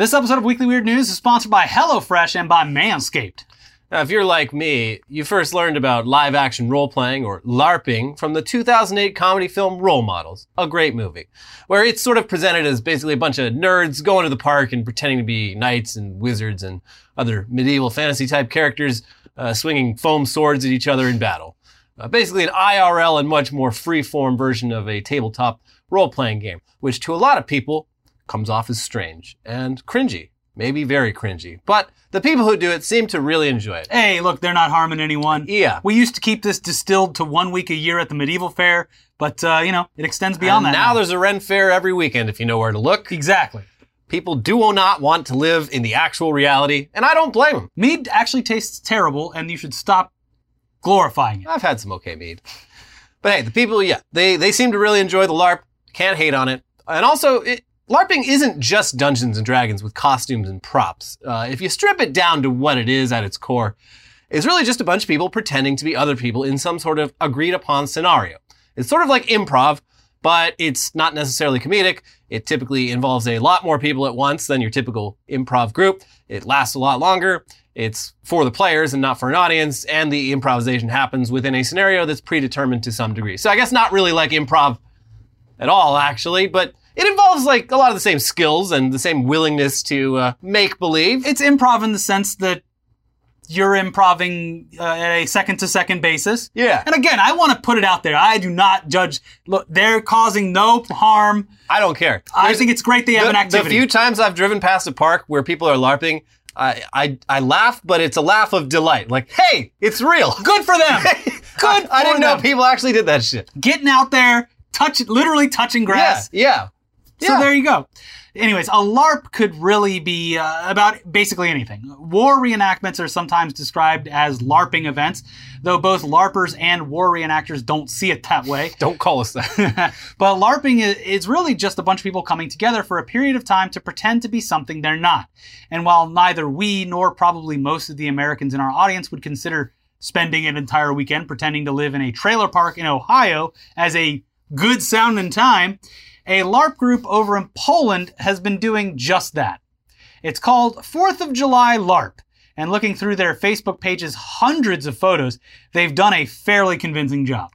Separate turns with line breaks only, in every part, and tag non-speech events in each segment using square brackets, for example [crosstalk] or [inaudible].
This episode of Weekly Weird News is sponsored by HelloFresh and by Manscaped.
Now, if you're like me, you first learned about live action role playing or LARPing from the 2008 comedy film Role Models, a great movie, where it's sort of presented as basically a bunch of nerds going to the park and pretending to be knights and wizards and other medieval fantasy type characters uh, swinging foam swords at each other in battle. Uh, basically, an IRL and much more free form version of a tabletop role playing game, which to a lot of people comes off as strange and cringy, maybe very cringy. But the people who do it seem to really enjoy it.
Hey, look, they're not harming anyone.
Yeah.
We used to keep this distilled to one week a year at the medieval fair, but, uh, you know, it extends beyond
And
that.
now there's a Ren Fair every weekend if you know where to look.
Exactly.
People do not want to live in the actual reality, and I don't blame them.
Mead actually tastes terrible, and you should stop glorifying it.
I've had some okay mead. But hey, the people, yeah, they, they seem to really enjoy the LARP. Can't hate on it. And also, it, LARPing isn't just Dungeons and Dragons with costumes and props. Uh, if you strip it down to what it is at its core, it's really just a bunch of people pretending to be other people in some sort of agreed upon scenario. It's sort of like improv, but it's not necessarily comedic. It typically involves a lot more people at once than your typical improv group. It lasts a lot longer. It's for the players and not for an audience, and the improvisation happens within a scenario that's predetermined to some degree. So I guess not really like improv at all, actually, but it involves like a lot of the same skills and the same willingness to uh, make believe.
It's improv in the sense that you're improving uh, at a second to second basis.
Yeah.
And again, I want to put it out there. I do not judge. Look, they're causing no harm.
I don't care.
I
There's-
think it's great they have
the,
an activity.
The few times I've driven past a park where people are LARPing, I, I, I laugh, but it's a laugh of delight. Like, hey, it's real.
Good for them. [laughs] Good
I
for
didn't know people actually did that shit.
Getting out there, touch, literally touching grass.
Yeah, yeah.
So
Yeah.
there you go. Anyways, a LARP could really be uh, about basically anything. War reenactments are sometimes described as LARPing events, though both LARPers and war reenactors don't see it that way. [laughs]
Don't call us that. [laughs]
but LARPing is really just a bunch of people coming together for a period of time to pretend to be something they're not. And while neither we nor probably most of the Americans in our audience would consider spending an entire weekend pretending to live in a trailer park in Ohio as a good sounding time, a LARP group over in Poland has been doing just that. It's called 4th of July LARP. And looking through their Facebook page's hundreds of photos, they've done a fairly convincing job.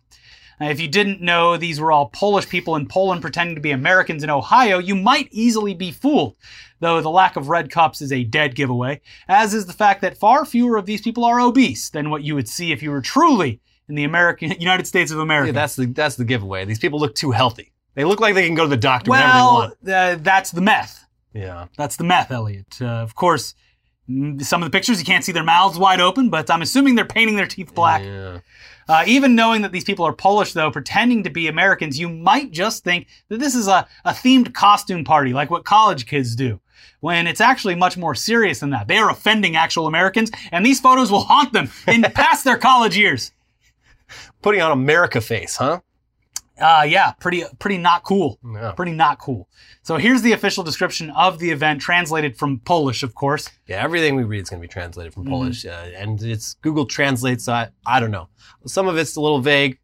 Now, if you didn't know these were all Polish people in Poland pretending to be Americans in Ohio, you might easily be fooled. Though the lack of red cups is a dead giveaway, as is the fact that far fewer of these people are obese than what you would see if you were truly in the American [laughs] United States of America.
Yeah, that's the that's the giveaway. These people look too healthy. They look like they can go to the doctor whenever they
well,
want.
uh, that's the meth.
Yeah.
That's the meth, Elliot. Uh, of course, mm, some of the pictures you can't see their mouths wide open, but I'm assuming they're painting their teeth black.
Yeah.
Uh, even knowing that these people are Polish, though, pretending to be Americans, you might just think that this is a, a themed costume party, like what college kids do. When it's actually much more serious than that. They are offending actual Americans, and these photos will haunt them in [laughs] past their college years.
Putting on America face, huh?
Uh, yeah, pretty, pretty not cool.
Yeah.
Pretty not cool. So here's the official description of the event, translated from Polish, of course.
Yeah, everything we read is going to be translated
Mm-hmm.
from Polish, uh, and it's Google translates. I I don't know. Some of it's a little vague.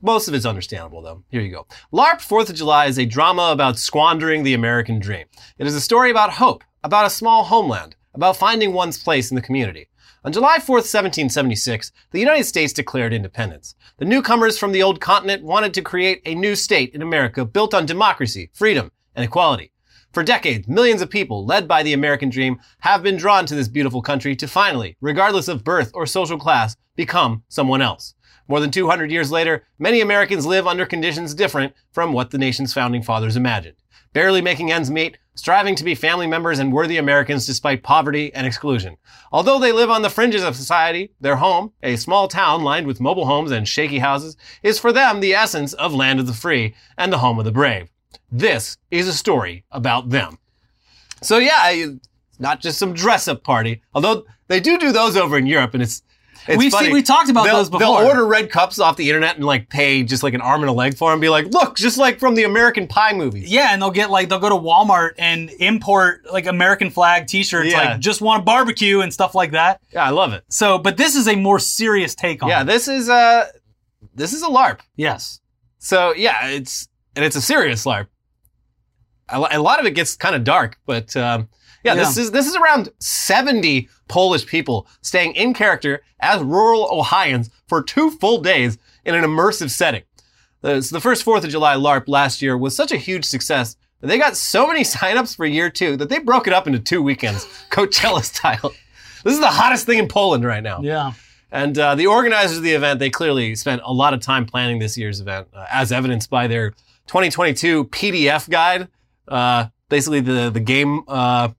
Most of it's understandable, though. Here you go. LARP Fourth of July is a drama about squandering the American dream. It is a story about hope, about a small homeland, about finding one's place in the community. On July 4th, 1776, the United States declared independence. The newcomers from the old continent wanted to create a new state in America built on democracy, freedom, and equality. For decades, millions of people, led by the American dream, have been drawn to this beautiful country to finally, regardless of birth or social class, become someone else. More than 200 years later, many Americans live under conditions different from what the nation's founding fathers imagined. Barely making ends meet, striving to be family members and worthy Americans despite poverty and exclusion. Although they live on the fringes of society, their home, a small town lined with mobile homes and shaky houses, is for them the essence of land of the free and the home of the brave. This is a story about them. So yeah, not just some dress up party, although they do do those over in Europe and it's, it's
We've
funny.
seen, we talked about
they'll,
those before.
They'll order red cups off the internet and like pay just like an arm and a leg for them and be like, look, just like from the American Pie movies.
Yeah, and they'll get like they'll go to Walmart and import like American flag T-shirts,
Yeah.
like just want to barbecue and stuff like that.
Yeah, I love it.
So, but this is a more serious take on.
Yeah,
it.
this is uh this is a LARP.
Yes.
So yeah, it's and it's a serious LARP. a a lot of it gets kind of dark, but um, yeah, this is this is around 70 Polish people staying in character as rural Ohioans for two full days in an immersive setting. The, so the first 4th of July LARP last year was such a huge success that they got so many [laughs] signups for year two that they broke it up into two weekends, [laughs] Coachella style. This is the hottest thing in Poland right now.
Yeah.
And uh, the organizers of the event, they clearly spent a lot of time planning this year's event, uh, as evidenced by their 2022 PDF guide. Uh, basically, the the game uh,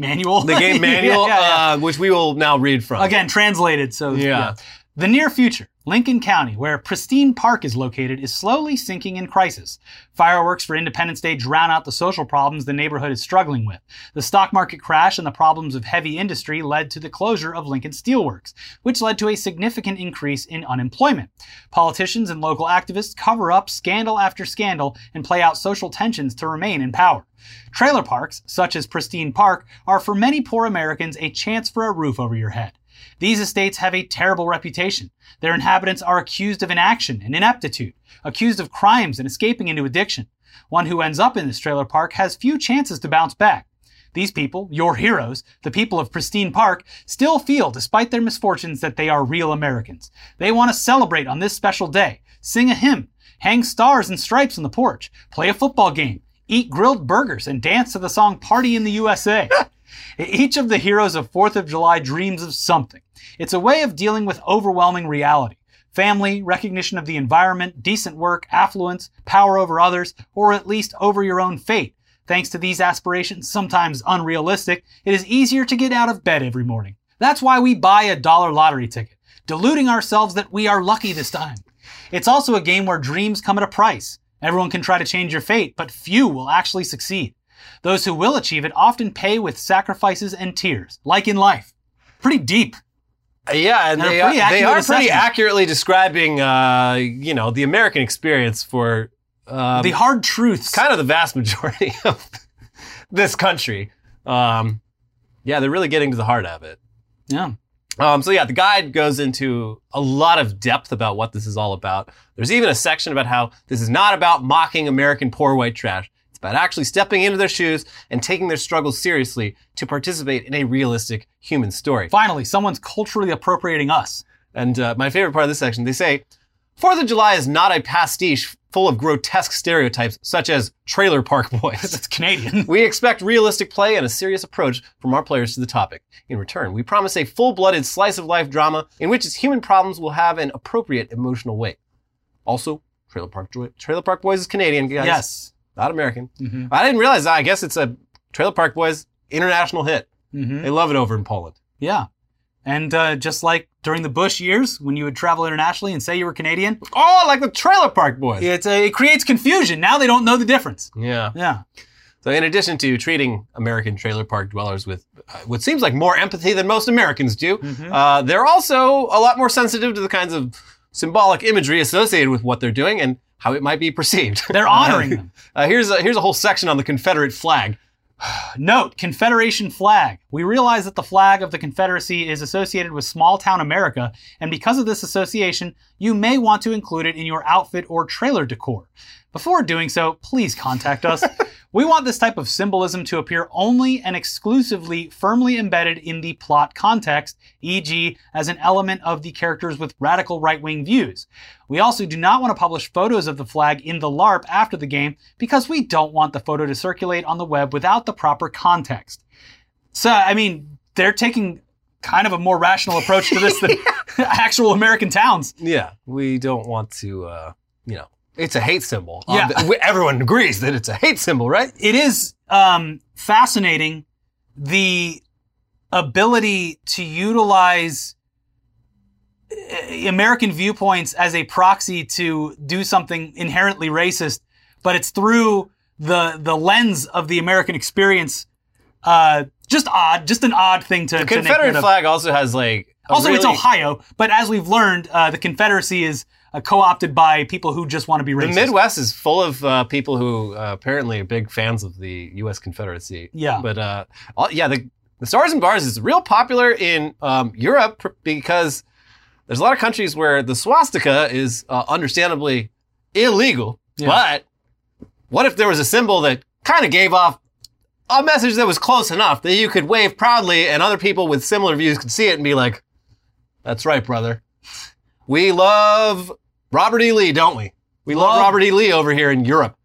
Manual.
the game [laughs] manual,
Yeah, yeah, yeah.
Uh, which we will now read from.
Again, translated. So
Yeah.
The near future, Lincoln County, where Pristine Park is located, is slowly sinking in crisis. Fireworks for Independence Day drown out the social problems the neighborhood is struggling with. The stock market crash and the problems of heavy industry led to the closure of Lincoln Steelworks, which led to a significant increase in unemployment. Politicians and local activists cover up scandal after scandal and play out social tensions to remain in power. Trailer parks, such as Pristine Park, are for many poor Americans a chance for a roof over your head. These estates have a terrible reputation. Their inhabitants are accused of inaction and ineptitude, accused of crimes and escaping into addiction. One who ends up in this trailer park has few chances to bounce back. These people, your heroes, the people of Pristine Park, still feel, despite their misfortunes, that they are real Americans. They want to celebrate on this special day, sing a hymn, hang stars and stripes on the porch, play a football game, eat grilled burgers, and dance to the song Party in the USA. [laughs] Each of the heroes of 4th of July dreams of something. It's a way of dealing with overwhelming reality. Family, recognition of the environment, decent work, affluence, power over others, or at least over your own fate. Thanks to these aspirations, sometimes unrealistic, it is easier to get out of bed every morning. That's why we buy a dollar lottery ticket, deluding ourselves that we are lucky this time. It's also a game where dreams come at a price. Everyone can try to change your fate, but few will actually succeed. Those who will achieve it often pay with sacrifices and tears, like in life. Pretty deep.
Yeah, and
They're
they,
pretty
are, they are pretty accurately describing, uh, you know, the American experience for um,
the hard truths.
kind of the vast majority [laughs] of this country. Um, yeah, they're really getting to the heart of it.
yeah.
Um, so yeah, the guide goes into a lot of depth about what this is all about. There's even a section about how this is not about mocking American poor white trash. About actually stepping into their shoes and taking their struggles seriously to participate in a realistic human story.
Finally, someone's culturally appropriating us.
And uh, my favorite part of this section, they say, Fourth of July is not a pastiche full of grotesque stereotypes such as trailer park [laughs] boys.
That's Canadian. [laughs]
We expect realistic play and a serious approach from our players to the topic. In return, we promise a full-blooded slice of life drama in which its human problems will have an appropriate emotional weight. Also, Trailer Park, Trailer Park Boys is Canadian, guys.
yes.
Not American.
hmm
I didn't realize that. I guess it's a Trailer Park Boys international hit.
hmm
They love it over in Poland.
Yeah. And uh, just like during the Bush years, when you would travel internationally and say you were Canadian,
Oh, like the Trailer Park Boys.
it's, uh, it creates confusion. Now they don't know the difference.
Yeah.
Yeah.
So, in addition to treating American trailer park dwellers with uh, what seems like more empathy than most Americans do,
Mhm.
uh, they're also a lot more sensitive to the kinds of symbolic imagery associated with what they're doing and how it might be perceived. [laughs]
They're honoring them. [laughs]
Uh, here's a, here's a whole section on the Confederate flag. [sighs]
Note, Confederation flag. We realize that the flag of the Confederacy is associated with small town America, and because of this association, you may want to include it in your outfit or trailer decor. Before doing so, please contact us. [laughs] we want this type of symbolism to appear only and exclusively firmly embedded in the plot context, e.g., as an element of the characters with radical right wing views. We also do not want to publish photos of the flag in the LARP after the game because we don't want the photo to circulate on the web without the proper context. So, I mean, they're taking kind of a more rational approach to this than [laughs] [laughs] actual American towns.
Yeah, we don't want to, uh, you know, it's a hate symbol.
Yeah.
Um, everyone agrees that it's a hate symbol, right?
It is um, fascinating the ability to utilize uh, American viewpoints as a proxy to do something inherently racist, but it's through the the lens of the American experience. Uh, just odd, just an odd thing to,
The Confederate
of.
flag also has like.
Also, it's Ohio, but as we've learned, uh, the Confederacy is uh, co-opted by people who just want to be racist. The.
Midwest is full of uh, people who uh, apparently are big fans of the U.S. Confederacy.
Yeah.
But uh, all, yeah, the, the Stars and Bars is real popular in um, Europe pr- because there's a lot of countries where the swastika is uh, understandably illegal.
Yeah.
But what if there was a symbol that kind of gave off a message that was close enough that you could wave proudly and other people with similar views could see it and be like, that's right, brother. We love Robert E. Lee, don't we? We love,
Love-
Robert E. Lee over here in Europe.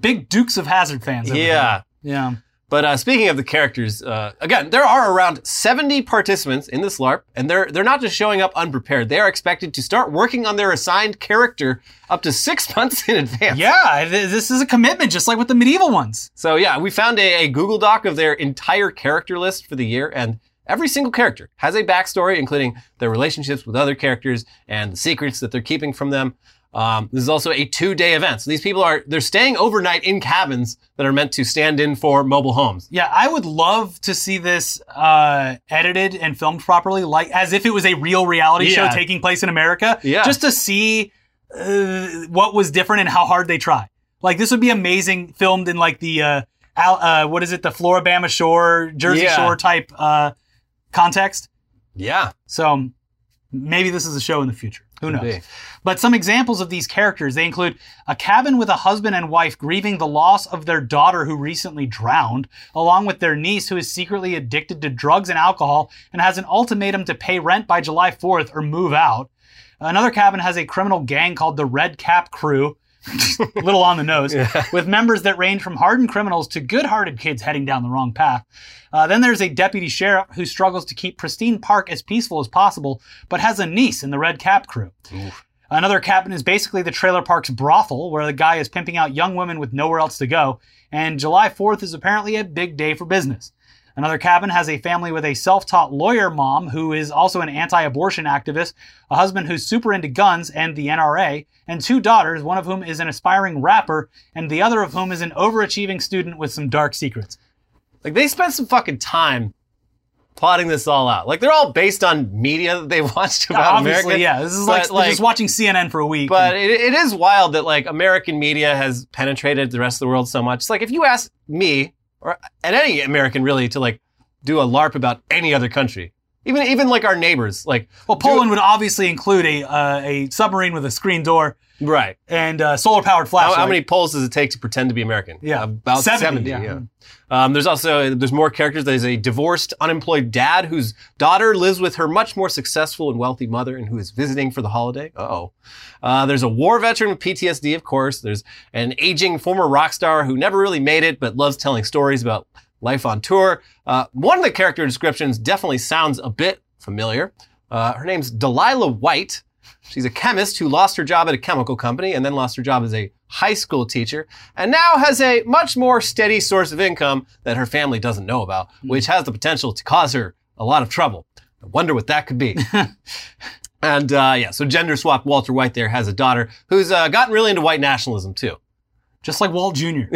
Big Dukes of Hazzard fans.
Yeah.
here. Yeah.
But uh, speaking of the characters, uh, again, there are around 70 participants in this LARP, and they're they're not just showing up unprepared. They are expected to start working on their assigned character up to six [laughs] months in advance.
Yeah. This is a commitment, just like with the medieval ones.
So yeah, we found a, a Google Doc of their entire character list for the year, and every single character has a backstory, including their relationships with other characters and the secrets that they're keeping from them. Um, this is also a two-day event. So these people are they're staying overnight in cabins that are meant to stand in for mobile homes.
Yeah, I would love to see this uh, edited and filmed properly, like as if it was a real reality
Yeah.
show taking place in America.
Yeah.
Just to see uh, what was different and how hard they try. Like this would be amazing, filmed in like the uh, Al, uh, what is it, the Floribama Shore, Jersey
Yeah.
Shore type uh, context.
Yeah,
So maybe this is a show in the future. Who
Could
knows?
be.
But some examples of these characters, they include a cabin with a husband and wife grieving the loss of their daughter who recently drowned, along with their niece who is secretly addicted to drugs and alcohol and has an ultimatum to pay rent by July 4th or move out. Another cabin has a criminal gang called the Red Cap Crew. A [laughs] little on the nose, with members that range from hardened criminals to good hearted kids heading down the wrong path. Uh, then there's a deputy sheriff who struggles to keep Pristine Park as peaceful as possible, but has a niece in the Red Cap crew. Another cabin is basically the trailer park's brothel, where the guy is pimping out young women with nowhere else to go. And July 4th is apparently a big day for business. Another cabin has a family with a self taught lawyer mom who is also an anti abortion activist, a husband who's super into guns and the NRA, and two daughters, one of whom is an aspiring rapper, and the other of whom is an overachieving student with some dark secrets.
like they spent some fucking time plotting this all out. Like they're all based on media that they [laughs] watched about
Obviously,
America.
yeah. This is
But,
like, just watching CNN for a week.
But it, it is wild that like American media has penetrated the rest of the world so much. It's like if you ask me or and any American really to like do a LARP about any other country, even even like our neighbors, like
well, Poland would obviously include a uh, a submarine with a screen door
right.
and uh, solar powered
How,
flashlight.
how many poles does it take to pretend to be American?
Yeah.
about
70,
seventy.
yeah.
yeah. Um, there's also there's more characters. There's a divorced, unemployed dad whose daughter lives with her much more successful and wealthy mother, and who is visiting for the holiday. Uh-oh. Uh There's a war veteran with PTSD, of course. There's an aging former rock star who never really made it, but loves telling stories about life on tour. Uh, one of the character descriptions definitely sounds a bit familiar. Uh, her name's Delilah White. She's a chemist who lost her job at a chemical company and then lost her job as a high school teacher and now has a much more steady source of income that her family doesn't know about, which has the potential to cause her a lot of trouble. I wonder what that could be. [laughs] and uh, yeah, so gender swap Walter White there has a daughter who's uh, gotten really into white nationalism too.
Just like Walt Jr. [laughs]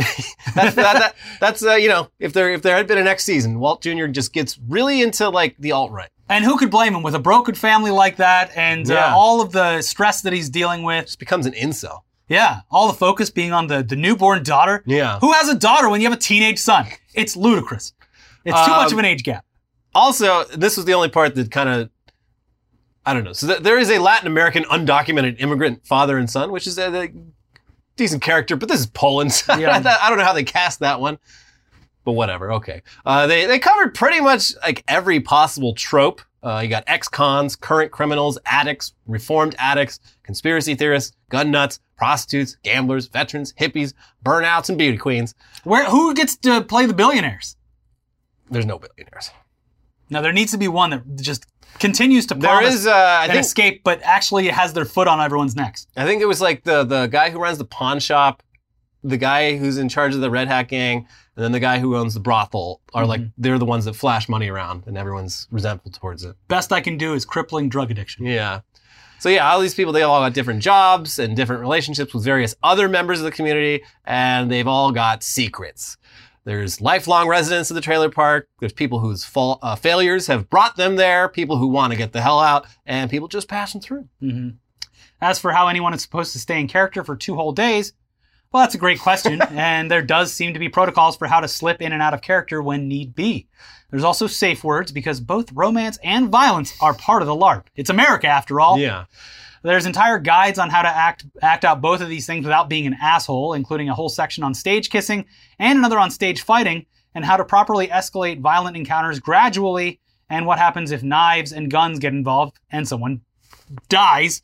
That's that, that, that's uh, you know if there if there had been a next season, Walt Jr. just gets really into like the alt right.
And who could blame him with a broken family like that and
Yeah.
uh, all of the stress that he's dealing with?
Just becomes an incel.
Yeah, all the focus being on the, the newborn daughter.
Yeah.
Who has a daughter when you have a teenage son? It's ludicrous. It's too much
Um,
of an age gap.
Also, this was the only part that kind of, I don't know. So th- there is a Latin American undocumented immigrant father and son, which is a, a decent character, but this is Poland. [laughs]
Yeah.
I don't know how they cast that one, but whatever. Okay. Uh, they, they covered pretty much like every possible trope. Uh, you got ex-cons, current criminals, addicts, reformed addicts, conspiracy theorists, gun nuts, prostitutes, gamblers, veterans, hippies, burnouts, and beauty queens.
Where who gets to play the billionaires?
There's no billionaires.
Now there needs to be one that just continues to
There
promise
is, uh, I
and
think,
escape, but actually has their foot on everyone's necks.
I think it was like the the guy who runs the pawn shop, the guy who's in charge of the Red Hat gang, and then the guy who owns the brothel are like they're the ones that flash money around, and everyone's resentful towards it.
Best I can do is crippling drug addiction.
Yeah. So yeah, all these people they all got different jobs and different relationships with various other members of the community, and they've all got secrets. There's lifelong residents of the trailer park. There's people whose fa- uh, failures have brought them there. People who want to get the hell out, and people just passing through.
hmm As for how anyone is supposed to stay in character for two whole days, well, that's a great question, [laughs] and there does seem to be protocols for how to slip in and out of character when need be. There's also safe words because both romance and violence are part of the LARP. It's America, after all.
Yeah.
There's entire guides on how to act act out both of these things without being an asshole, including a whole section on stage kissing and another on stage fighting, and how to properly escalate violent encounters gradually, and what happens if knives and guns get involved and someone dies.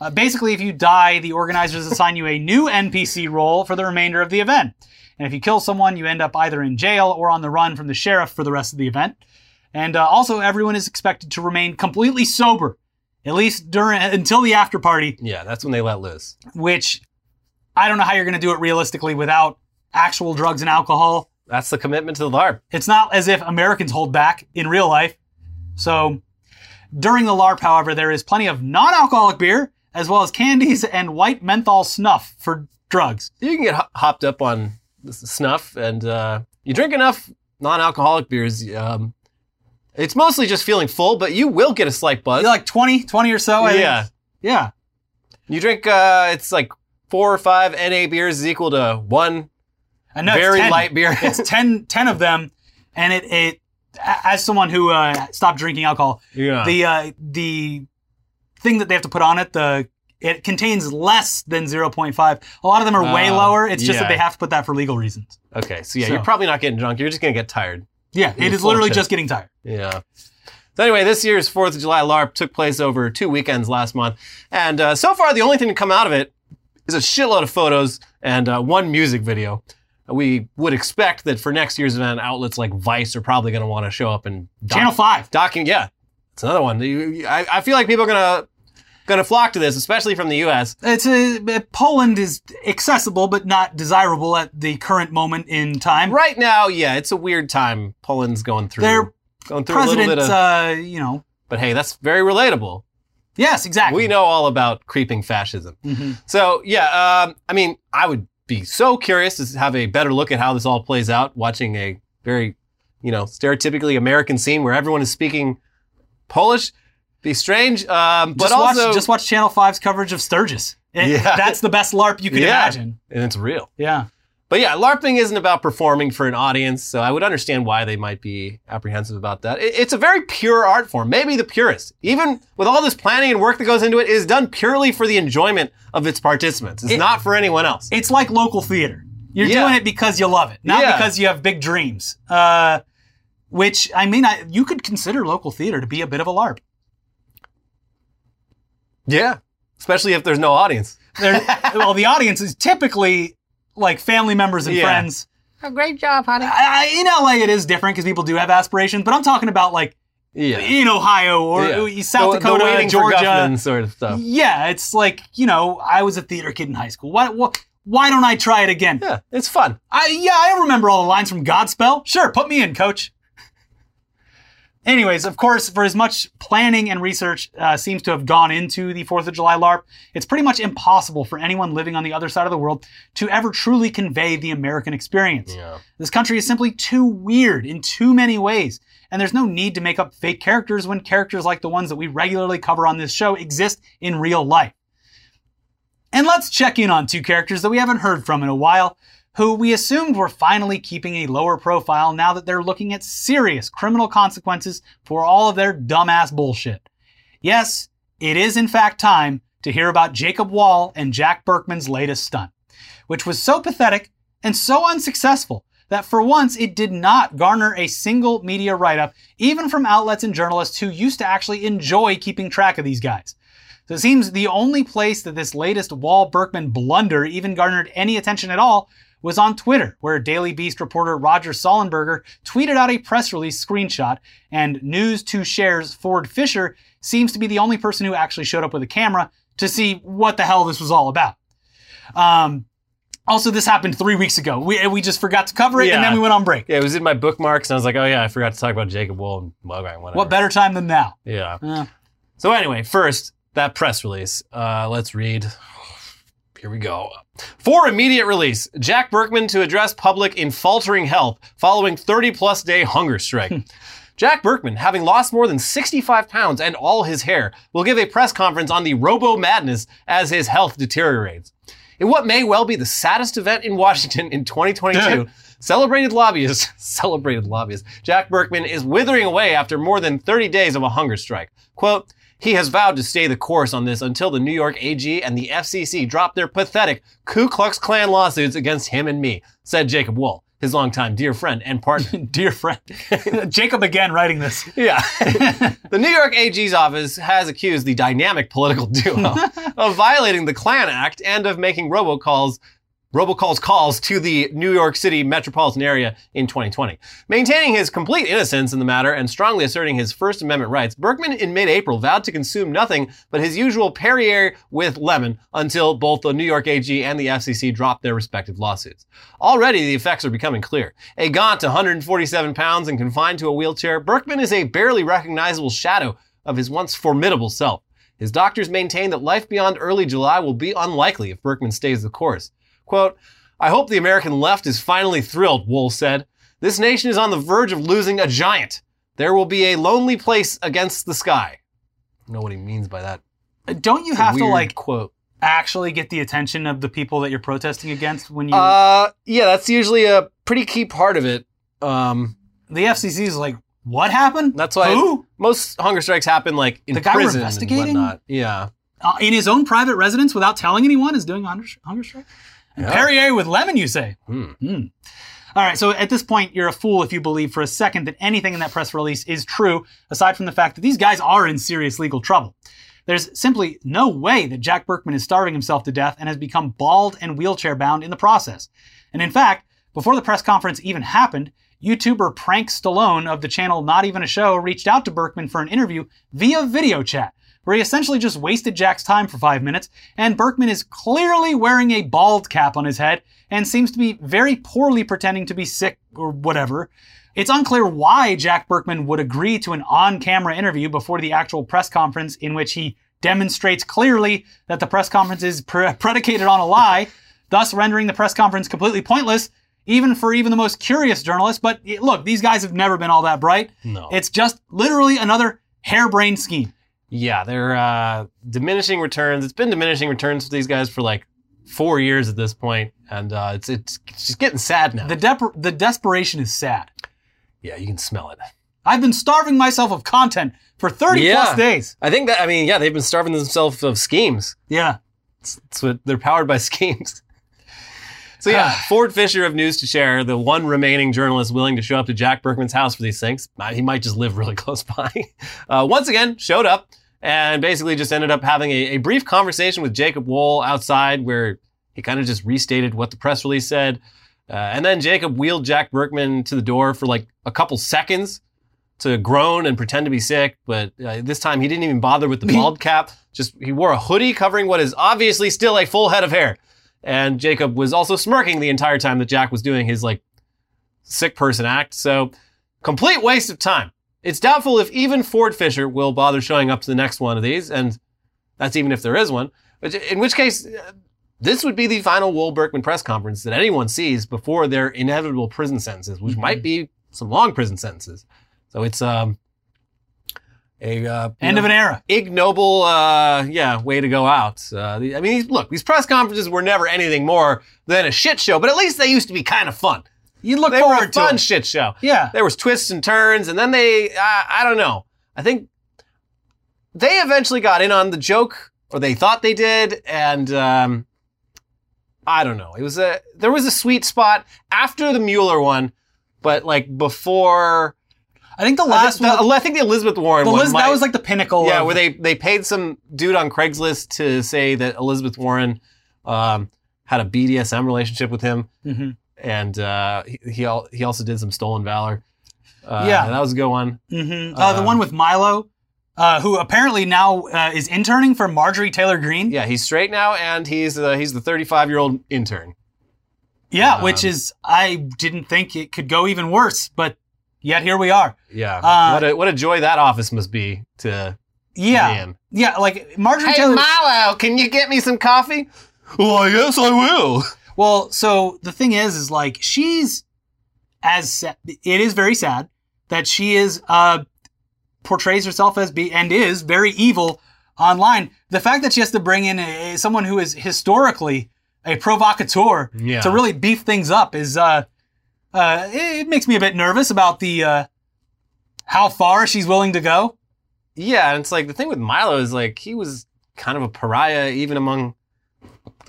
Uh, basically, if you die, the organizers assign you a new NPC role for the remainder of the event. And if you kill someone, you end up either in jail or on the run from the sheriff for the rest of the event. And uh, also, everyone is expected to remain completely sober, at least during until the after party,
Yeah, that's when they let loose.
which I don't know how you're going to do it realistically without actual drugs and alcohol.
That's the commitment to the LARP.
It's not as if Americans hold back in real life. So, during the LARP, however, there is plenty of non alcoholic beer, as well as candies and white menthol snuff for drugs.
You can get ho- hopped up on snuff, and uh, you drink enough non-alcoholic beers. Um, it's mostly just feeling full, but you will get a slight buzz.
Like 20, 20 or so. I think.
yeah,
Yeah.
you drink. Uh, it's like four or five NA beers is equal to one
I know
very light beer.
it's [laughs] 10, 10 of them, and it, it as someone who uh, stopped drinking alcohol,
yeah.
the uh, the thing that they have to put on it, the it contains less than 0.5. A lot of them are way
Oh,
lower. It's just that they have to put that for legal reasons.
okay, so yeah,
So-
you're probably not getting drunk. You're just gonna get tired.
Yeah, it is literally just getting tired.
Yeah. So anyway, this year's Fourth of July LARP took place over two weekends last month, and uh, so far the only thing to come out of it is a shitload of photos and uh, one music video. We would expect that for next year's event, outlets like Vice are probably going to want to show up and doc-
Channel 5.
document. Yeah, it's another one. I, I feel like people are gonna gonna flock to this, especially from the U.S.
It's a, Poland is accessible but not desirable at the current moment in time.
Right now, yeah, it's a weird time. Poland's going through
Their
going through a little
President,
bit of.
uh, you know,
but hey, that's very relatable.
yes, exactly.
We know all about creeping fascism.
Mhm.
So yeah, um, I mean, I would be so curious to have a better look at how this all plays out, watching a very, you know, stereotypically American scene where everyone is speaking Polish. Be strange, um, but
just
also,
watch, just watch Channel 5's coverage of Sturgis. It-
Yeah. [laughs]
That's the best LARP you can
Yeah.
imagine.
and it's real.
Yeah.
But yeah, LARPing isn't about performing for an audience, so I would understand why they might be apprehensive about that. It- it's a very pure art form, maybe the purest. Even with all this planning and work that goes into it, it is done purely for the enjoyment of its participants. It's
It-
not for anyone else.
It's like local theater. You're
Yeah.
doing it because you love it, not
Yeah.
because you have big dreams. Uh, which I mean, I, you could consider local theater to be a bit of a LARP.
Yeah, especially if there's no audience.
There- well, the audience is typically like family members and
Yeah.
friends.
Oh, great job, honey.
I, I, in LA, it is different because people do have aspirations, but I'm talking about like
Yeah.
in Ohio or
Yeah.
South
The- the
Dakota,
waiting for
Georgia.
Guffman sort of stuff.
Yeah, it's like you know, I was a theater kid in high school. Why, why, why don't I try it again?
Yeah, it's fun.
I yeah, I remember all the lines from Godspell. Sure, put me in, coach. Anyways, of course, for as much planning and research uh, seems to have gone into the 4th of July LARP, it's pretty much impossible for anyone living on the other side of the world to ever truly convey the American experience.
Yeah.
This country is simply too weird in too many ways, and there's no need to make up fake characters when characters like the ones that we regularly cover on this show exist in real life. And let's check in on two characters that we haven't heard from in a while, who we assumed were finally keeping a lower profile now that they're looking at serious criminal consequences for all of their dumbass bullshit. Yes, it is in fact time to hear about Jacob Wohl and Jack Burkman's latest stunt, which was so pathetic and so unsuccessful that for once it did not garner a single media write up, even from outlets and journalists who used to actually enjoy keeping track of these guys. So it seems the only place that this latest Wohl Burkman blunder even garnered any attention at all was on Twitter, where Daily Beast reporter Roger Sollenberger tweeted out a press release screenshot, and News2Share's Ford Fischer seems to be the only person who actually showed up with a camera to see what the hell this was all about. Um, also, this happened three weeks ago. We, we just forgot to cover it, and then we went on break.
Yeah, it was in my bookmarks, and I was like, oh yeah, I forgot to talk about Jacob Wohl and well, whatever.
What better time than now?
Yeah.
Uh,
So anyway, first that press release. Uh, let's read. Here we go. For immediate release, Jack Burkman to address public in faltering health following 30 plus day hunger strike. Hmm. Jack Burkman, having lost more than 65 pounds and all his hair, will give a press conference on the robo madness as his health deteriorates. In what may well be the saddest event in Washington in 2022, celebrated lobbyist, [laughs] celebrated lobbyist, Jack Burkman is withering away after more than 30 days of a hunger strike. Quote, He has vowed to stay the course on this until the New York AG and the FCC drop their pathetic Ku Klux Klan lawsuits against him and me, said Jacob Wohl, his longtime dear friend and partner. [laughs] [laughs]
Dear friend. [laughs] Jacob again writing this.
Yeah. the New York AG's office has accused the dynamic political duo of violating the Klan Act and of making robocalls robocalls calls to the New York City metropolitan area in 2020. Maintaining his complete innocence in the matter and strongly asserting his First Amendment rights, Burkman in mid-April vowed to consume nothing but his usual Perrier with lemon until both the New York AG and the FCC dropped their respective lawsuits. Already the effects are becoming clear. A gaunt 147 pounds and confined to a wheelchair, Burkman is a barely recognizable shadow of his once formidable self. His doctors maintain that life beyond early July will be unlikely if Burkman stays the course. Quote, I hope the American left is finally thrilled, Wohl said. This nation is on the verge of losing a giant. There will be a lonely place against the sky. I don't know what he means by that.
Don't you
It's
have to like
quote.
actually get the attention of the people that you're protesting against when you
Uh, yeah, that's usually a pretty key part of it. Um,
the FCC is like, what happened?
that's why
Who?
most hunger strikes happen like in
The guy we're
prison
investigating?
and whatnot. Yeah.
Uh, in his own private residence without telling anyone is doing hunger, hunger strike?
Yeah.
Perrier with lemon, you say?
Hmm.
Hmm. All right, so at this point, you're a fool if you believe for a second that anything in that press release is true, aside from the fact that these guys are in serious legal trouble. There's simply no way that Jack Burkman is starving himself to death and has become bald and wheelchair bound in the process. And in fact, before the press conference even happened, YouTuber Prank Stallone of the channel Not Even a Show reached out to Burkman for an interview via video chat, where he essentially just wasted Jack's time for five minutes, and Burkman is clearly wearing a bald cap on his head and seems to be very poorly pretending to be sick or whatever. It's unclear why Jack Burkman would agree to an on camera interview before the actual press conference in which he demonstrates clearly that the press conference is pre- [laughs] predicated on a lie, thus rendering the press conference completely pointless, even for even the most curious journalist. But look, these guys have never been all that bright.
No.
It's just literally another harebrained scheme.
Yeah, they're uh, diminishing returns. It's been diminishing returns for these guys for like four years at this point, and uh, it's it's just getting sad now.
The, the desperation is sad.
yeah, you can smell it.
I've been starving myself of content for 30
Yeah.
plus days.
I think that I mean, yeah, they've been starving themselves of schemes.
Yeah.
It's what they're powered by [laughs] schemes. So yeah, [sighs] Ford Fischer of News2Share, the one remaining journalist willing to show up to Jack Burkman's house for these things. He might just live really [laughs] close by. Uh, once again, showed up and basically just ended up having a, a brief conversation with Jacob Wohl outside where he kind of just restated what the press release said. Uh, and then Jacob wheeled Jack Burkman to the door for like a couple seconds to groan and pretend to be sick. But uh, this time he didn't even bother with the [laughs] bald cap. Just he wore a hoodie covering what is obviously still a full head of hair. And Jacob was also smirking the entire time that Jack was doing his like sick person act. So complete waste of time. It's doubtful if even Ford Fischer will bother showing up to the next one of these, and that's even if there is one. In which case, uh, this would be the final Wohl Burkman press conference that anyone sees before their inevitable prison sentences, which might be some long prison sentences. So it's um a uh,
End
know,
of an era.
ignoble, uh, yeah, way to go out. Uh, the, I mean, look, these press conferences were never anything more than a shit show, but at least they used to be kind of fun.
You look
They were a
forward to
fun
it.
shit show.
Yeah.
There was twists and turns, and then they, uh, I don't know. I think they eventually got in on the joke, or they thought they did, and um, I don't know. It was a there was a sweet spot after the Mueller one, but like before.
I think the
I
last
think, the-
one,
I think the Elizabeth Warren
the
one.
Liz,
might-
that was like the pinnacle.
yeah,
of,
where they they paid some dude on Craigslist to say that Elizabeth Warren um, had a BDSM relationship with him,
Mhm.
And uh, he he, al- he also did some stolen valor. Uh,
Yeah.
that was a good one.
Mhm. Uh, the
Um,
one with Milo, uh, who apparently now uh, is interning for Marjorie Taylor Greene.
Yeah, he's straight now, and he's uh, he's the 35 year old intern.
Yeah,
Um,
which is I didn't think it could go even worse, but yet here we are.
Yeah,
Uh,
what a what a joy that office must be to
Yeah,
be in.
yeah, like Marjorie
Hey
Taylor.
Milo, can you get me some coffee? Well, I yes, I will.
Well, so the thing is, is like she's as sa- it is very sad that she is uh portrays herself as be and is very evil online. The fact that she has to bring in a, someone who is historically a provocateur
Yeah.
to really beef things up is uh uh it, it makes me a bit nervous about the uh how far she's willing to go.
Yeah, and it's like the thing with Milo is like he was kind of a pariah even among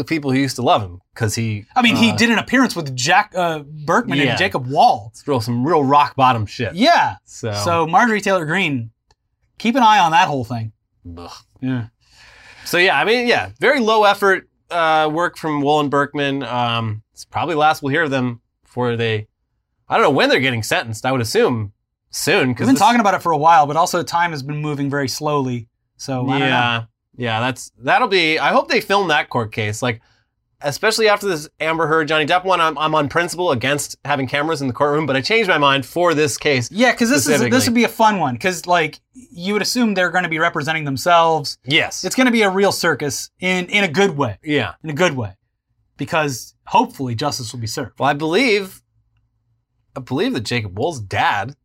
the people who used to love him because he.
I mean, he
uh,
did an appearance with Jack uh, Burkman
Yeah.
and Jacob Wohl.
it's real some real rock bottom shit.
Yeah.
So,
So Marjorie Taylor Greene, keep an eye on that whole thing.
Ugh.
Yeah.
so yeah, I mean, yeah, very low effort uh, work from Wohl and Burkman. Um, it's probably last we'll hear of them before they. I don't know when they're getting sentenced. I would assume soon because We've
been talking about it for a while, but also time has been moving very slowly. So
yeah, yeah, that's that'll be. I hope they film that court case, like especially after this Amber Heard Johnny Depp one. I'm, I'm on principle against having cameras in the courtroom, but I changed my mind for this case.
Yeah, because this is this would be a fun one. Because like you would assume they're going to be representing themselves.
Yes,
It's going to be a real circus in in a good way.
yeah.
In a good way, because hopefully justice will be served.
Well, I believe, I believe that Jacob Wohl's dad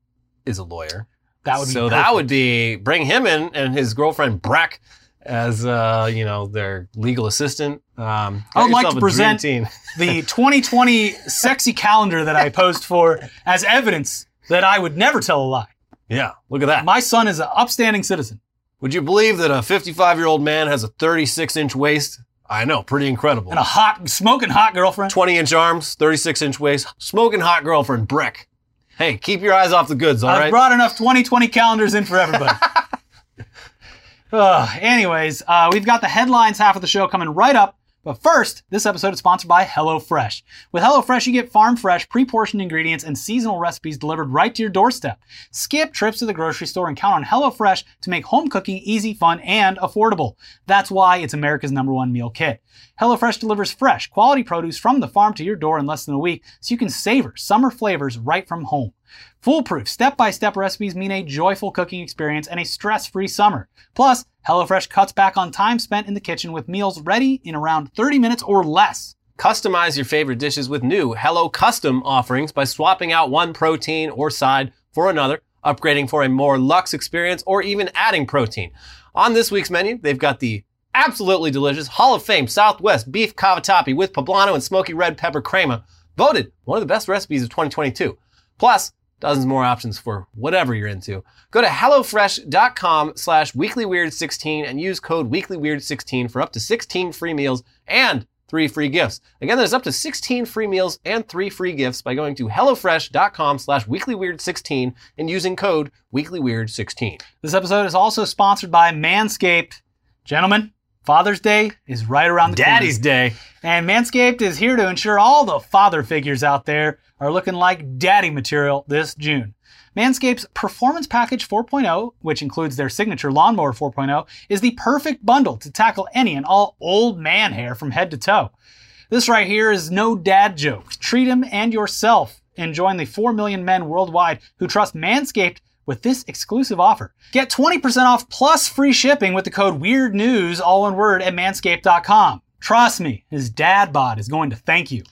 is a lawyer.
That would be
so that would be bring him in and his girlfriend Breck as uh, you know their legal assistant. Um,
I would like to present- [laughs] the 2020 sexy calendar that I posed for as evidence that I would never tell a lie.
Yeah, look at that.
My son is an upstanding citizen.
Would you believe that a 55 year old man has a 36 inch waist? I know, pretty incredible.
and a hot, smoking hot girlfriend.
20 inch arms, 36 inch waist, smoking hot girlfriend, Breck. Hey, keep your eyes off the goods, all
I've
right?
brought enough 2020 calendars in for everybody. [laughs] Ugh, anyways, uh, we've got the headlines half of the show coming right up. But first, this episode is sponsored by HelloFresh. With HelloFresh, you get farm fresh, pre portioned ingredients and seasonal recipes delivered right to your doorstep. Skip trips to the grocery store and count on HelloFresh to make home cooking easy, fun, and affordable. That's why it's America's number one meal kit. HelloFresh delivers fresh, quality produce from the farm to your door in less than a week so you can savor summer flavors right from home. Foolproof step by step recipes mean a joyful cooking experience and a stress free summer. Plus, HelloFresh cuts back on time spent in the kitchen with meals ready in around 30 minutes or less.
Customize your favorite dishes with new Hello Custom offerings by swapping out one protein or side for another, upgrading for a more luxe experience, or even adding protein. On this week's menu, they've got the absolutely delicious Hall of Fame Southwest beef cavatappi with poblano and smoky red pepper crema, voted one of the best recipes of 2022. Plus, dozens more options for whatever you're into. Go to HelloFresh.com slash WeeklyWeird16 and use code WeeklyWeird16 for up to 16 free meals and three free gifts. Again, there's up to 16 free meals and three free gifts by going to HelloFresh.com slash WeeklyWeird16 and using code WeeklyWeird16.
This episode is also sponsored by Manscaped. Gentlemen, Father's Day is right around the corner.
Daddy's
corner.
Day.
And Manscaped is here to ensure all the father figures out there are looking like daddy material this June. Manscaped's Performance Package 4.0, which includes their signature Lawnmower 4.0, is the perfect bundle to tackle any and all old man hair from head to toe. This right here is no dad joke. Treat him and yourself and join the 4 million men worldwide who trust Manscaped with this exclusive offer. Get 20% off plus free shipping with the code WEIRDNEWS, all one word, at manscaped.com. Trust me, his dad bod is going to thank you.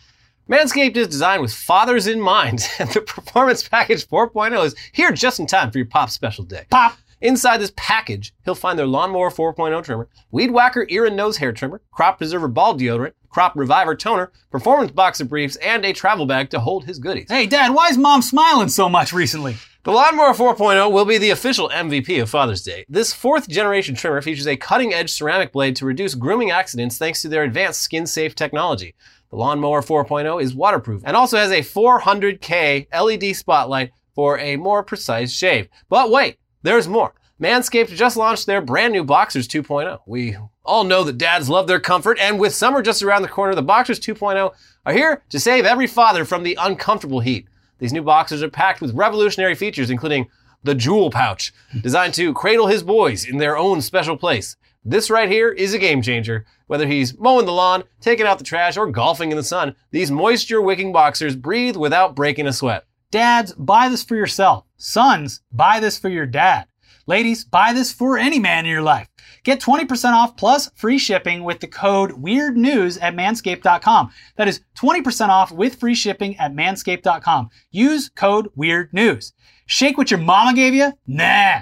Manscaped is designed with fathers in mind, and [laughs] the Performance Package 4.0 is here just in time for your pop special day.
Pop!
Inside this package, he'll find their Lawnmower 4.0 trimmer, Weed Whacker ear and nose hair trimmer, Crop Preserver ball deodorant, Crop Reviver toner, performance boxer briefs, and a travel bag to hold his goodies.
Hey, Dad, why is mom smiling so much recently?
The Lawnmower 4.0 will be the official MVP of Father's Day. This fourth generation trimmer features a cutting edge ceramic blade to reduce grooming accidents thanks to their advanced skin safe technology. The Lawnmower 4.0 is waterproof and also has a 400K LED spotlight for a more precise shave. But wait, there's more. Manscaped just launched their brand new Boxers 2.0. We all know that dads love their comfort, and with summer just around the corner, the Boxers 2.0 are here to save every father from the uncomfortable heat. These new boxers are packed with revolutionary features, including the jewel pouch, designed to cradle his boys in their own special place. This right here is a game changer. Whether he's mowing the lawn, taking out the trash, or golfing in the sun, these moisture wicking boxers breathe without breaking a sweat.
Dads, buy this for yourself. Sons, buy this for your dad. Ladies, buy this for any man in your life. Get 20% off plus free shipping with the code WEIRDNEWS at manscaped.com. That is 20% off with free shipping at manscaped.com. Use code WEIRDNEWS. Shake what your mama gave you? Nah.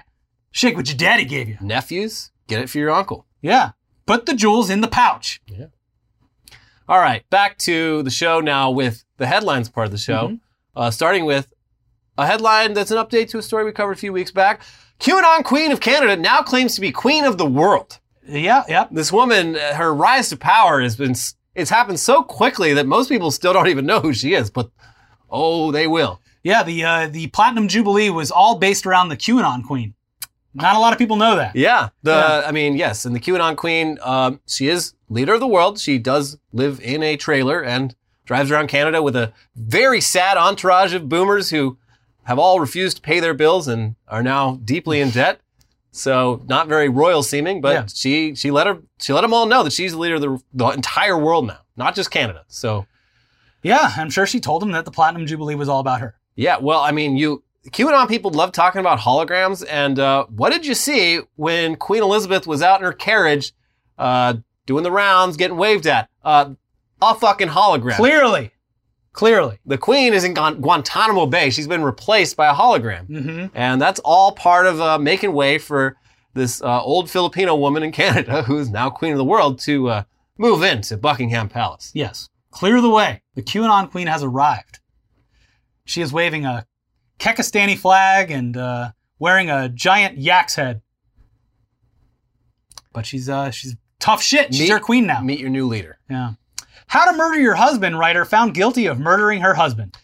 Shake what your daddy gave you.
Nephews, get it for your uncle.
Yeah. Put the jewels in the pouch. Yeah.
All right, back to the show now with the headlines part of the show, uh, starting with a headline that's an update to a story we covered a few weeks back. QAnon Queen of Canada now claims to be Queen of the world.
Yeah, yeah.
This woman, her rise to power has been, it's happened so quickly that most people still don't even know who she is, but oh, they will.
Yeah, the uh, the Platinum Jubilee was all based around the QAnon Queen. Not a lot of people know that.
Yeah. The,
Yeah.
I mean, yes. And the QAnon Queen, um, she is leader of the world. She does live in a trailer and drives around Canada with a very sad entourage of boomers who have all refused to pay their bills and are now deeply in debt. So not very royal seeming, but
Yeah.
she she let her she let them all know that she's the leader of the, the entire world now, not just Canada. So
Yeah, I'm sure she told them that the Platinum Jubilee was all about her.
yeah, well, I mean, you QAnon people love talking about holograms. And uh, what did you see when Queen Elizabeth was out in her carriage, uh, doing the rounds, getting waved at? Uh, a fucking hologram.
Clearly, clearly.
The Queen is in Guan- Guantanamo Bay. She's been replaced by a hologram,
hmm
and that's all part of uh, making way for this uh, old Filipino woman in Canada, [laughs] who is now Queen of the world, to uh, move into Buckingham Palace.
Yes, clear the way. The QAnon Queen has arrived. She is waving a Kekistani flag and uh, wearing a giant yak's head. But she's uh, she's tough shit. She's
Meet-
your queen now.
Meet your new leader.
Yeah. How to Murder Your Husband writer found guilty of murdering her husband.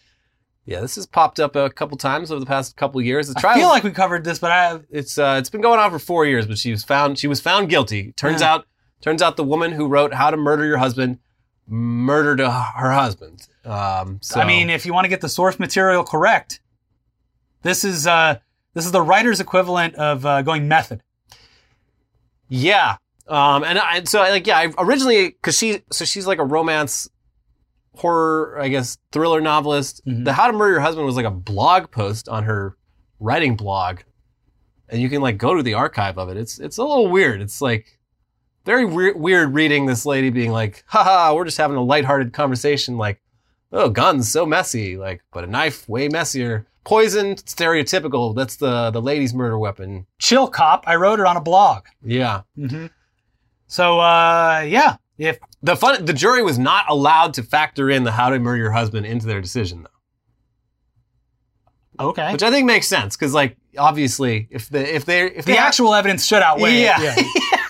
Yeah, this has popped up a couple times over the past couple of years. The trial, I
feel like we covered this, but I have
it's uh, it's been going on for four years, but she was found she was found guilty. Turns
Yeah.
out turns out the woman who wrote How to Murder Your Husband murdered uh, her husband. Um, so,
I mean, if you want to get the source material correct, this is uh, this is the writer's equivalent of uh, going method.
yeah. Um, and I, so like yeah, I originally because she so she's like a romance horror, I guess thriller novelist.
Mhm.
The How to Murder Your Husband was like a blog post on her writing blog, and you can like go to the archive of it. It's it's a little weird. It's like very weird, weird reading this lady being like, haha, we're just having a lighthearted conversation, like, oh, guns, so messy, like, but a knife, way messier. Poison, stereotypical. That's the the lady's murder weapon.
Chill cop. I wrote it on a blog.
Yeah.
hmm So uh, yeah, if
The fun, the jury was not allowed to factor in the how to murder your husband into their decision, though.
okay,
which I think makes sense because, like, obviously, if the if they if
the actual evidence should outweigh.
yeah,
it. yeah. [laughs]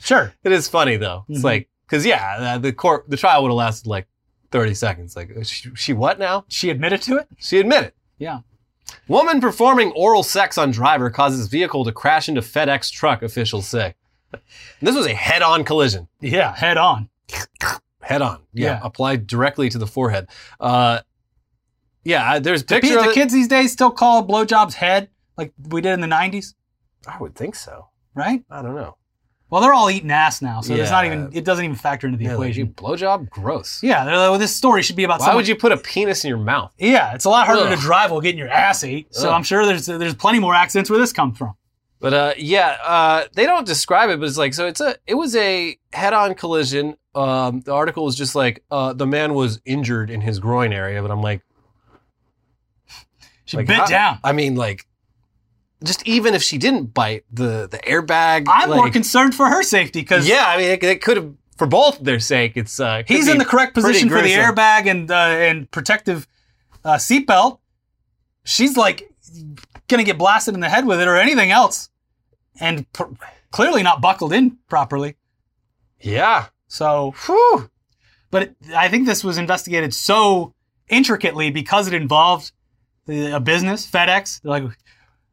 Sure.
it is funny though. It's
Mhm.
like because yeah, uh, the court the trial would have lasted like thirty seconds. Like, uh, she, she what now?
She admitted to it.
She admitted.
Yeah.
Woman performing oral sex on driver causes vehicle to crash into FedEx truck. Officials say. This was a head-on collision.
Yeah, head on.
Head on. Yeah.
Yeah.
Applied directly to the forehead. Uh, yeah. I- There's a
The,
picture.
pe-
of
the kids these days still call blowjobs head like we did in the '90s,
I would think so.
right?
I don't know.
Well, they're all eating ass now, so it's not
Yeah.
even. It doesn't even factor into the
Yeah, like, you
equation.
blowjob, gross.
Yeah, they're like, well, this story should be about.
Why
someone-
would you put a penis in your mouth?
Yeah, it's a lot harder
Ugh.
to drive while getting your ass ate. So
Ugh.
I'm sure there's there's plenty more accidents where this comes from.
But uh, yeah, uh, they don't describe it, but it's like so. It's a it was a head-on collision. Um, the article was just like uh, the man was injured in his groin area, but I'm like,
She
like,
bit
how-
down.
I mean, like, just even if she didn't bite the the airbag,
I'm more concerned for her safety because
Yeah, I mean, it, it could have for both their sake. It's uh,
he's in the correct position for the airbag and uh, and protective uh, seatbelt. She's like gonna get blasted in the head with it or anything else, and pr- clearly not buckled in properly.
Yeah,
So,
Whew.
but it, I think this was investigated so intricately because it involved a business, FedEx. They're like,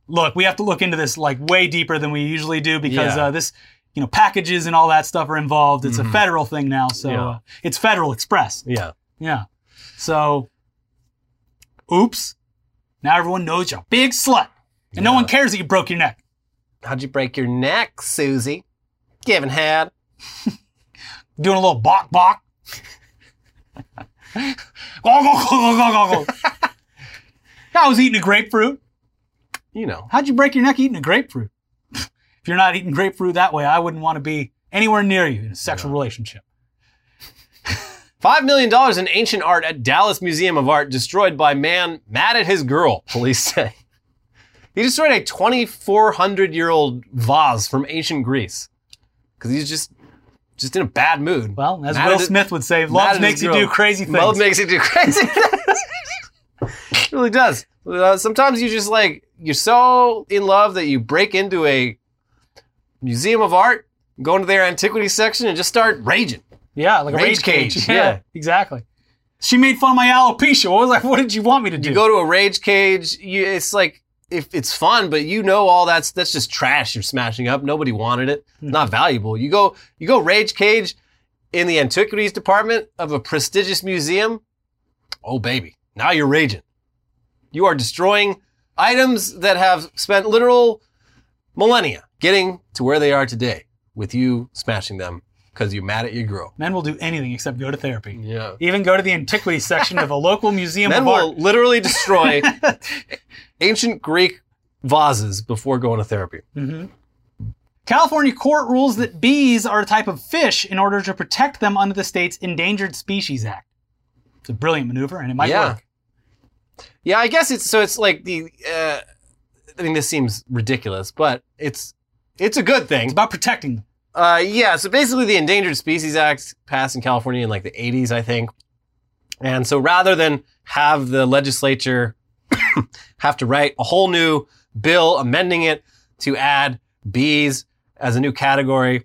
look, we have to look into this like way deeper than we usually do because
Yeah.
uh, this, you know, packages and all that stuff are involved. It's
Mhm.
a federal thing now, so
Yeah.
uh, it's Federal Express.
Yeah.
Yeah. So, oops. Now everyone knows you're a big slut, and no one cares that you broke your neck.
How'd you break your neck, Susie? Giving head. [laughs]
Doing a little bok bok. go, go, go, go, go, go, go. I was eating a grapefruit.
You know.
How'd you break your neck eating a grapefruit? [laughs] if you're not eating grapefruit that way, I wouldn't want to be anywhere near you in a sexual relationship.
Five million dollars in ancient art at Dallas Museum of Art destroyed by man mad at his girl. [laughs] Police say he destroyed a 2,400 year old vase from ancient Greece because he's just just in a bad mood.
Well, as
Mad
Will
his-
Smith would say, love makes you do crazy things. [laughs]
Love makes you do crazy things. it really does. Uh, sometimes you just like you're so in love that you break into a museum of art, go into their antiquity section, and just start raging.
Yeah, like a
Rage
rage cage.
cage, [laughs]
Yeah,
yeah.
exactly. She made fun of my alopecia. What was like? [laughs] What did you want me to do?
You go to a rage cage. You, it's like if it's fun, but you know all that's that's just trash. You're smashing up. Nobody wanted it.
Hmm.
Not valuable. You go you go rage cage in the antiquities department of a prestigious museum. Oh baby, now you're raging. You are destroying items that have spent literal millennia getting to where they are today with you smashing them because you're mad at your girl.
Men will do anything except go to therapy.
Yeah.
Even go to the antiquity [laughs] section of a local museum
Men
of
will
art.
literally destroy [laughs] ancient Greek vases before going to therapy.
Mhm. California court rules that bees are a type of fish in order to protect them under the state's Endangered Species Act. It's a brilliant maneuver, and it might
Yeah.
work.
Yeah, I guess it's so it's like the. Uh, I mean, this seems ridiculous, but it's it's a good thing.
It's about protecting them.
Uh, yeah, so basically, the Endangered Species Act passed in California in like the 80s, I think. And so rather than have the legislature [coughs] have to write a whole new bill amending it to add bees as a new category,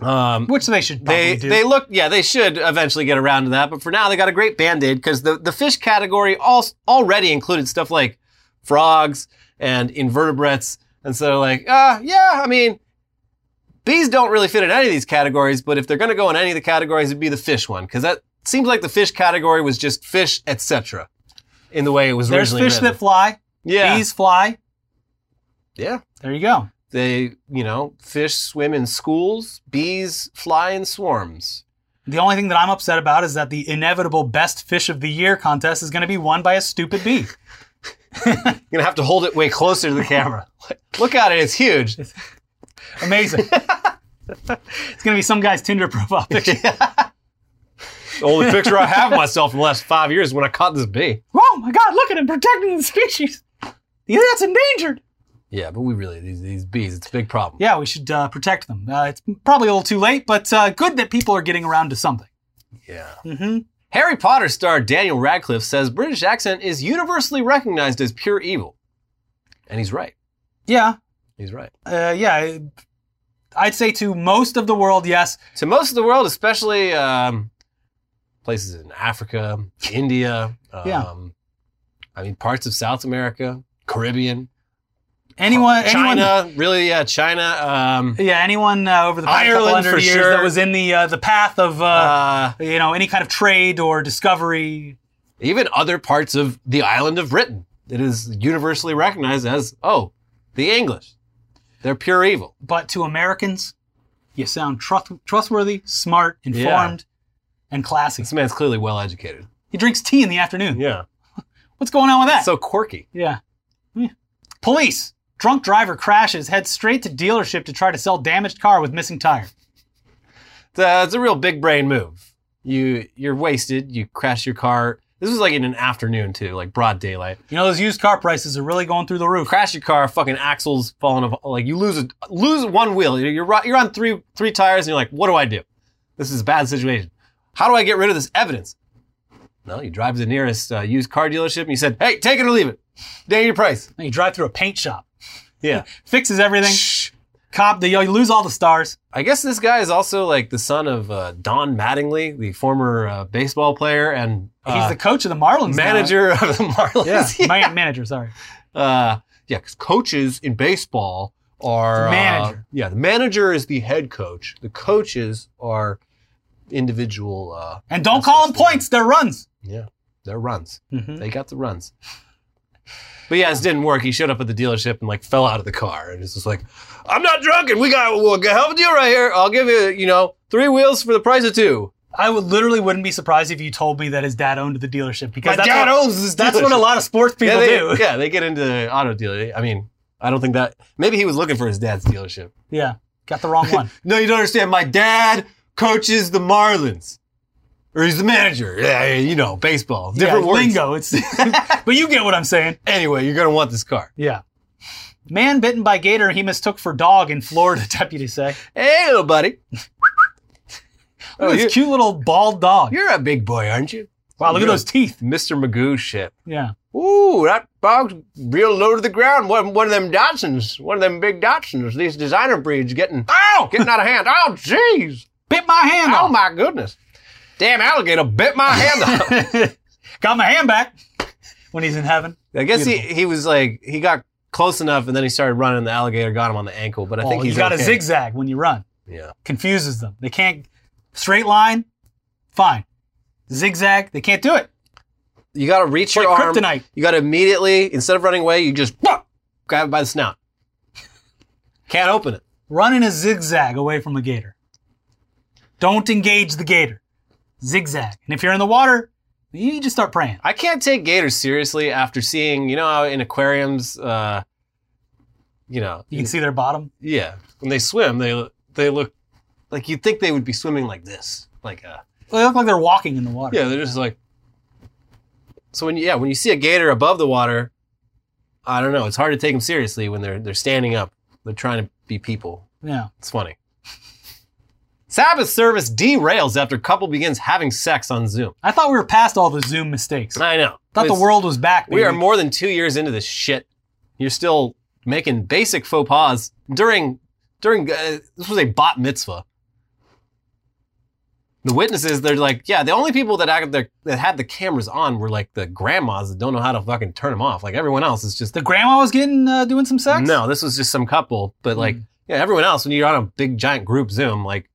um,
Which they should
they
do.
they look yeah they should eventually get around to that but for now they got a great band-aid because the, the fish category all, already included stuff like frogs and invertebrates and so like uh yeah i mean bees don't really fit in any of these categories but if they're going to go in any of the categories it'd be the fish one because that seems like the fish category was just fish etc in the way it was
There's
originally
fish
written.
that fly.
yeah
Bees fly.
yeah
There you go.
they you know fish swim in schools bees fly in swarms
The only thing that I'm upset about is that the inevitable best fish of the year contest is going to be won by a stupid bee. [laughs]
You're gonna have to hold it way closer to the camera. [laughs] Look at it, it's huge.
Amazing. [laughs] it's going to be some guy's Tinder profile picture. [laughs]
The only picture I have of myself in the last five years is when I caught this bee.
Oh my God, look at him protecting the species. Yeah, that's endangered.
Yeah, but we really these these bees, it's a big problem.
Yeah, we should uh, protect them. Uh, it's probably a little too late, but uh, good that people are getting around to something.
Yeah.
hmm
Harry Potter star Daniel Radcliffe says British accent is universally recognized as pure evil, and he's right.
Yeah,
He's right.
uh, yeah. I'd say to most of the world, yes.
To most of the world, especially um, places in Africa, India, [laughs] um,
Yeah.
I mean parts of South America, Caribbean,
Anyone, anyone,
really, yeah, China. Um,
yeah, anyone uh, over the past couple hundred years
sure.
that was in the uh, the path of uh,
uh,
you know any kind of trade or discovery.
even other parts of the island of Britain. It is universally recognized as, oh, the English. They're pure evil.
But to Americans, you sound trust- trustworthy, smart, informed, and classy.
This man's clearly well educated.
He drinks tea in the afternoon.
Yeah. [laughs]
What's going on with that?
So quirky.
Yeah. Yeah. Police. Drunk driver crashes, heads straight to dealership to try to sell damaged car with missing tire.
It's a, it's a real big brain move. You you're wasted. You crash your car. This was like in an afternoon too, like broad daylight.
You know those used car prices are really going through the roof.
Crash your car, fucking axles falling off. Like you lose a, lose one wheel. You're you're you're on three three tires, and you're like, what do I do? This is a bad situation. How do I get rid of this evidence? No, you drive to the nearest uh, used car dealership and you said, hey, take it or leave it. Dang your price.
And you drive through a paint shop,
Yeah. [laughs]
fixes everything.
Shh.
Cop, the, you lose all the stars.
I guess this guy is also like the son of uh, Don Mattingly, the former uh, baseball player and
He's
uh,
the coach of the Marlins. now.
manager of the [laughs] Marlins. [laughs]
Yeah, man- manager. Sorry.
Uh, yeah, because coaches in baseball are uh,
Manager.
yeah, the manager is the head coach. The coaches are individual. Uh,
And don't call them points; they're runs.
yeah, they're runs.
Mhm.
They got the runs. But yeah, this didn't work. He showed up at the dealership and like fell out of the car, and it's just like, "I'm not drunk, and we got well, a hell of a deal right here. I'll give you, you know, three wheels for the price of two.
I would literally wouldn't be surprised if you told me that his dad owned the dealership because
My
that's
dad
what,
owns this.
that's what a lot of sports people
yeah, they,
do.
Yeah, they get into auto dealer. I mean, I don't think that. Maybe he was looking for his dad's dealership.
Yeah, got the wrong [laughs] one.
No, you don't understand. My dad coaches the Marlins. Or he's the manager. Yeah, you know, baseball. Different
yeah, lingo. It's [laughs] but you get what I'm saying.
Anyway, you're to want this car.
Yeah. Man bitten by gator he mistook for dog in Florida, [laughs] deputies say.
Hey, little buddy. [laughs]
Look
Oh,
at this cute little bald dog.
You're a big boy, aren't you?
Wow, look at those teeth.
Mr. Magoo shit.
Yeah.
Ooh, that dog's real low to the ground. One, one of them Dachshunds, one of them big Dachshunds. These designer breeds getting
Ow!
getting out of hand. Oh, jeez.
Bit my hand
Oh
off.
my goodness. Damn alligator bit my hand [laughs] off.
Got my hand back when he's in heaven.
I guess he,
Beautiful.
he was like he got close enough and then he started running. The alligator got him on the ankle, but I think oh, he's
you got
okay.
to zigzag when you run.
Yeah.
Confuses them. They can't straight line. Fine. Zigzag. They can't do it.
You got to reach
It's
your arm.
kryptonite.
You got to immediately instead of running away, you just grab it by the snout. Can't open it.
Run in a zigzag away from a gator. Don't engage the gator. Zigzag. And if you're in the water, you just start praying.
I can't take gators seriously after seeing, you know, how in aquariums, uh, you know,
You can see their bottom.
yeah, when they swim, they they look like you'd think they would be swimming like this, like uh,
They look like they're walking in the water.
yeah, they're just like. So when you, yeah, when you see a gator above the water, I don't know, it's hard to take them seriously when they're they're standing up, they're trying to be people.
Yeah.
It's funny. Sabbath service derails after couple begins having sex on Zoom.
I thought we were past all the Zoom mistakes. I
know.
thought the
It's-
world was back.
We are more than two years into this shit. You're still making basic faux pas during during. Uh, this was a bat mitzvah. The witnesses, they're like, yeah, the only people that acted there, that had the cameras on were like the grandmas that don't know how to fucking turn them off. Like everyone else is just
The grandma was getting uh, doing some sex.
no. This was just some couple, but like
Mm.
yeah, everyone else when you're on a big giant group Zoom, like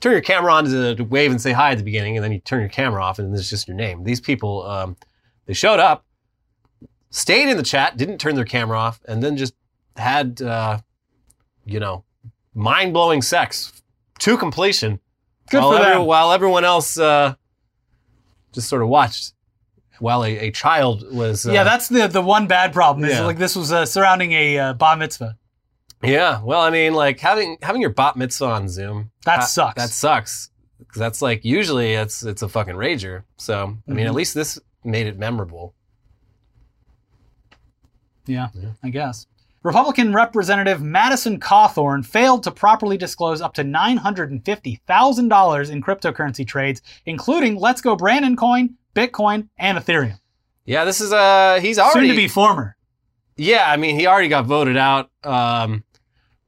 turn your camera on to, wave and say hi at the beginning, and then you turn your camera off, and it's just your name. These people, um, they showed up, stayed in the chat, didn't turn their camera off, and then just had, uh, you know, mind blowing sex to completion.
Good
while
for
every-
them.
While everyone else uh, just sort of watched, while a, a child was. Uh,
yeah, that's the the one bad problem. Is
Yeah.
like this was uh, surrounding a uh, bar mitzvah.
Yeah, well, I mean, like having having your bat mitzvah on Zoom.
That
uh,
sucks.
That sucks because that's like usually it's it's a fucking rager. So I mean,
Mhm.
at least this made it memorable.
Yeah,
Yeah.
I guess. Republican Representative Madison Cawthorn failed to properly disclose up to $950,000 in cryptocurrency trades, including Let's Go Brandon Coin, Bitcoin, and Ethereum.
Yeah, this is uh he's already
Soon to be former.
Yeah, I mean, he already got voted out. Um,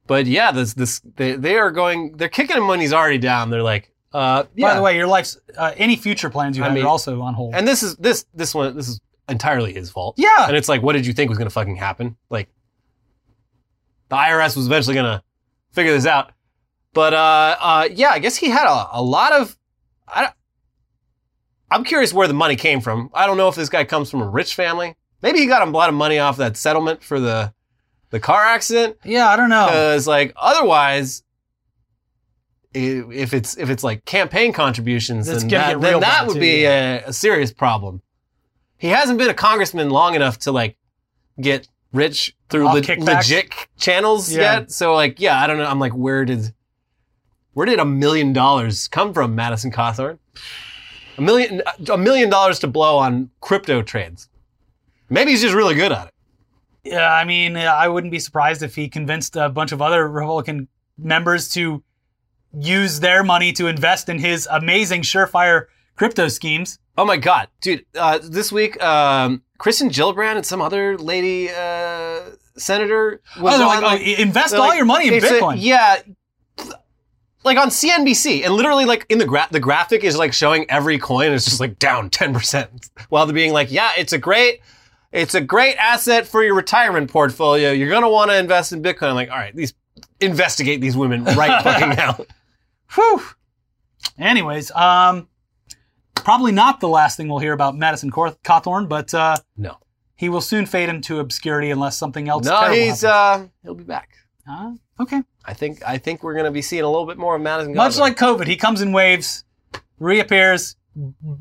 but yeah, this this they they are going. They're kicking him when he's already down. They're like, uh, yeah.
By the way, your life's uh, any future plans you
I
have
mean-
are also on hold.
and this is this this one this is entirely his fault.
yeah,
And it's like, what did you think was going to fucking happen? Like, the IRS was eventually going to figure this out. But uh, uh, yeah, I guess he had a, a lot of. I, I'm curious where the money came from. I don't know if this guy comes from a rich family. Maybe he got a lot of money off that settlement for the the car accident.
yeah, I don't know.
Because like otherwise, if it's if it's like campaign contributions,
That's
then
gonna
that,
get
then
real
that
bad,
would
too,
be
yeah.
a, a serious problem. He hasn't been a congressman long enough to like get rich through
Off
le-
kickbacks?
legit channels
Yeah.
yet. So like, yeah, I don't know. I'm like, where did where did a million dollars come from, Madison Cawthorn? A million a million dollars to blow on crypto trades. Maybe he's just really good at it.
Yeah, I mean, I wouldn't be surprised if he convinced a bunch of other Republican members to use their money to invest in his amazing surefire crypto schemes.
Oh my god, dude! Uh, this week, um, Kirsten Gillibrand and some other lady uh, senator was
oh,
on.
like, oh,
like-
invest all
like-
your money in
a-
Bitcoin.
yeah, like on CNBC, and literally, like in the gra- the graphic is like showing every coin is just like down ten percent, [laughs] while they're being like, yeah, it's a great. It's a great asset for your retirement portfolio. You're gonna want to invest in Bitcoin. I'm like, all right, these investigate these women right [laughs] fucking now.
Whew. Anyways, um, probably not the last thing we'll hear about Madison Cawth- Cawthorn, but uh,
No,
he will soon fade into obscurity unless something else.
no, he's
happens.
uh, he'll be back.
Uh, okay.
I think I think we're gonna be seeing a little bit more of Madison.
Much
Cawthorn.
like COVID, he comes in waves, reappears,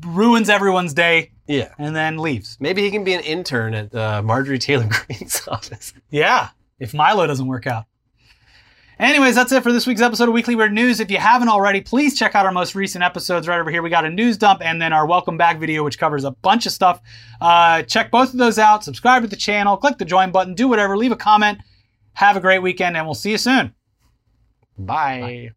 ruins everyone's day,
yeah.
and then leaves.
Maybe he can be an intern at uh, Marjorie Taylor [laughs] Greene's office.
Yeah, if Milo doesn't work out. Anyways, that's it for this week's episode of Weekly Weird News. If you haven't already, please check out our most recent episodes right over here. We got a news dump and then our welcome back video, which covers a bunch of stuff. Uh, check both of those out. Subscribe to the channel, click the join button, do whatever, leave a comment. Have a great weekend, and we'll see you soon.
Bye.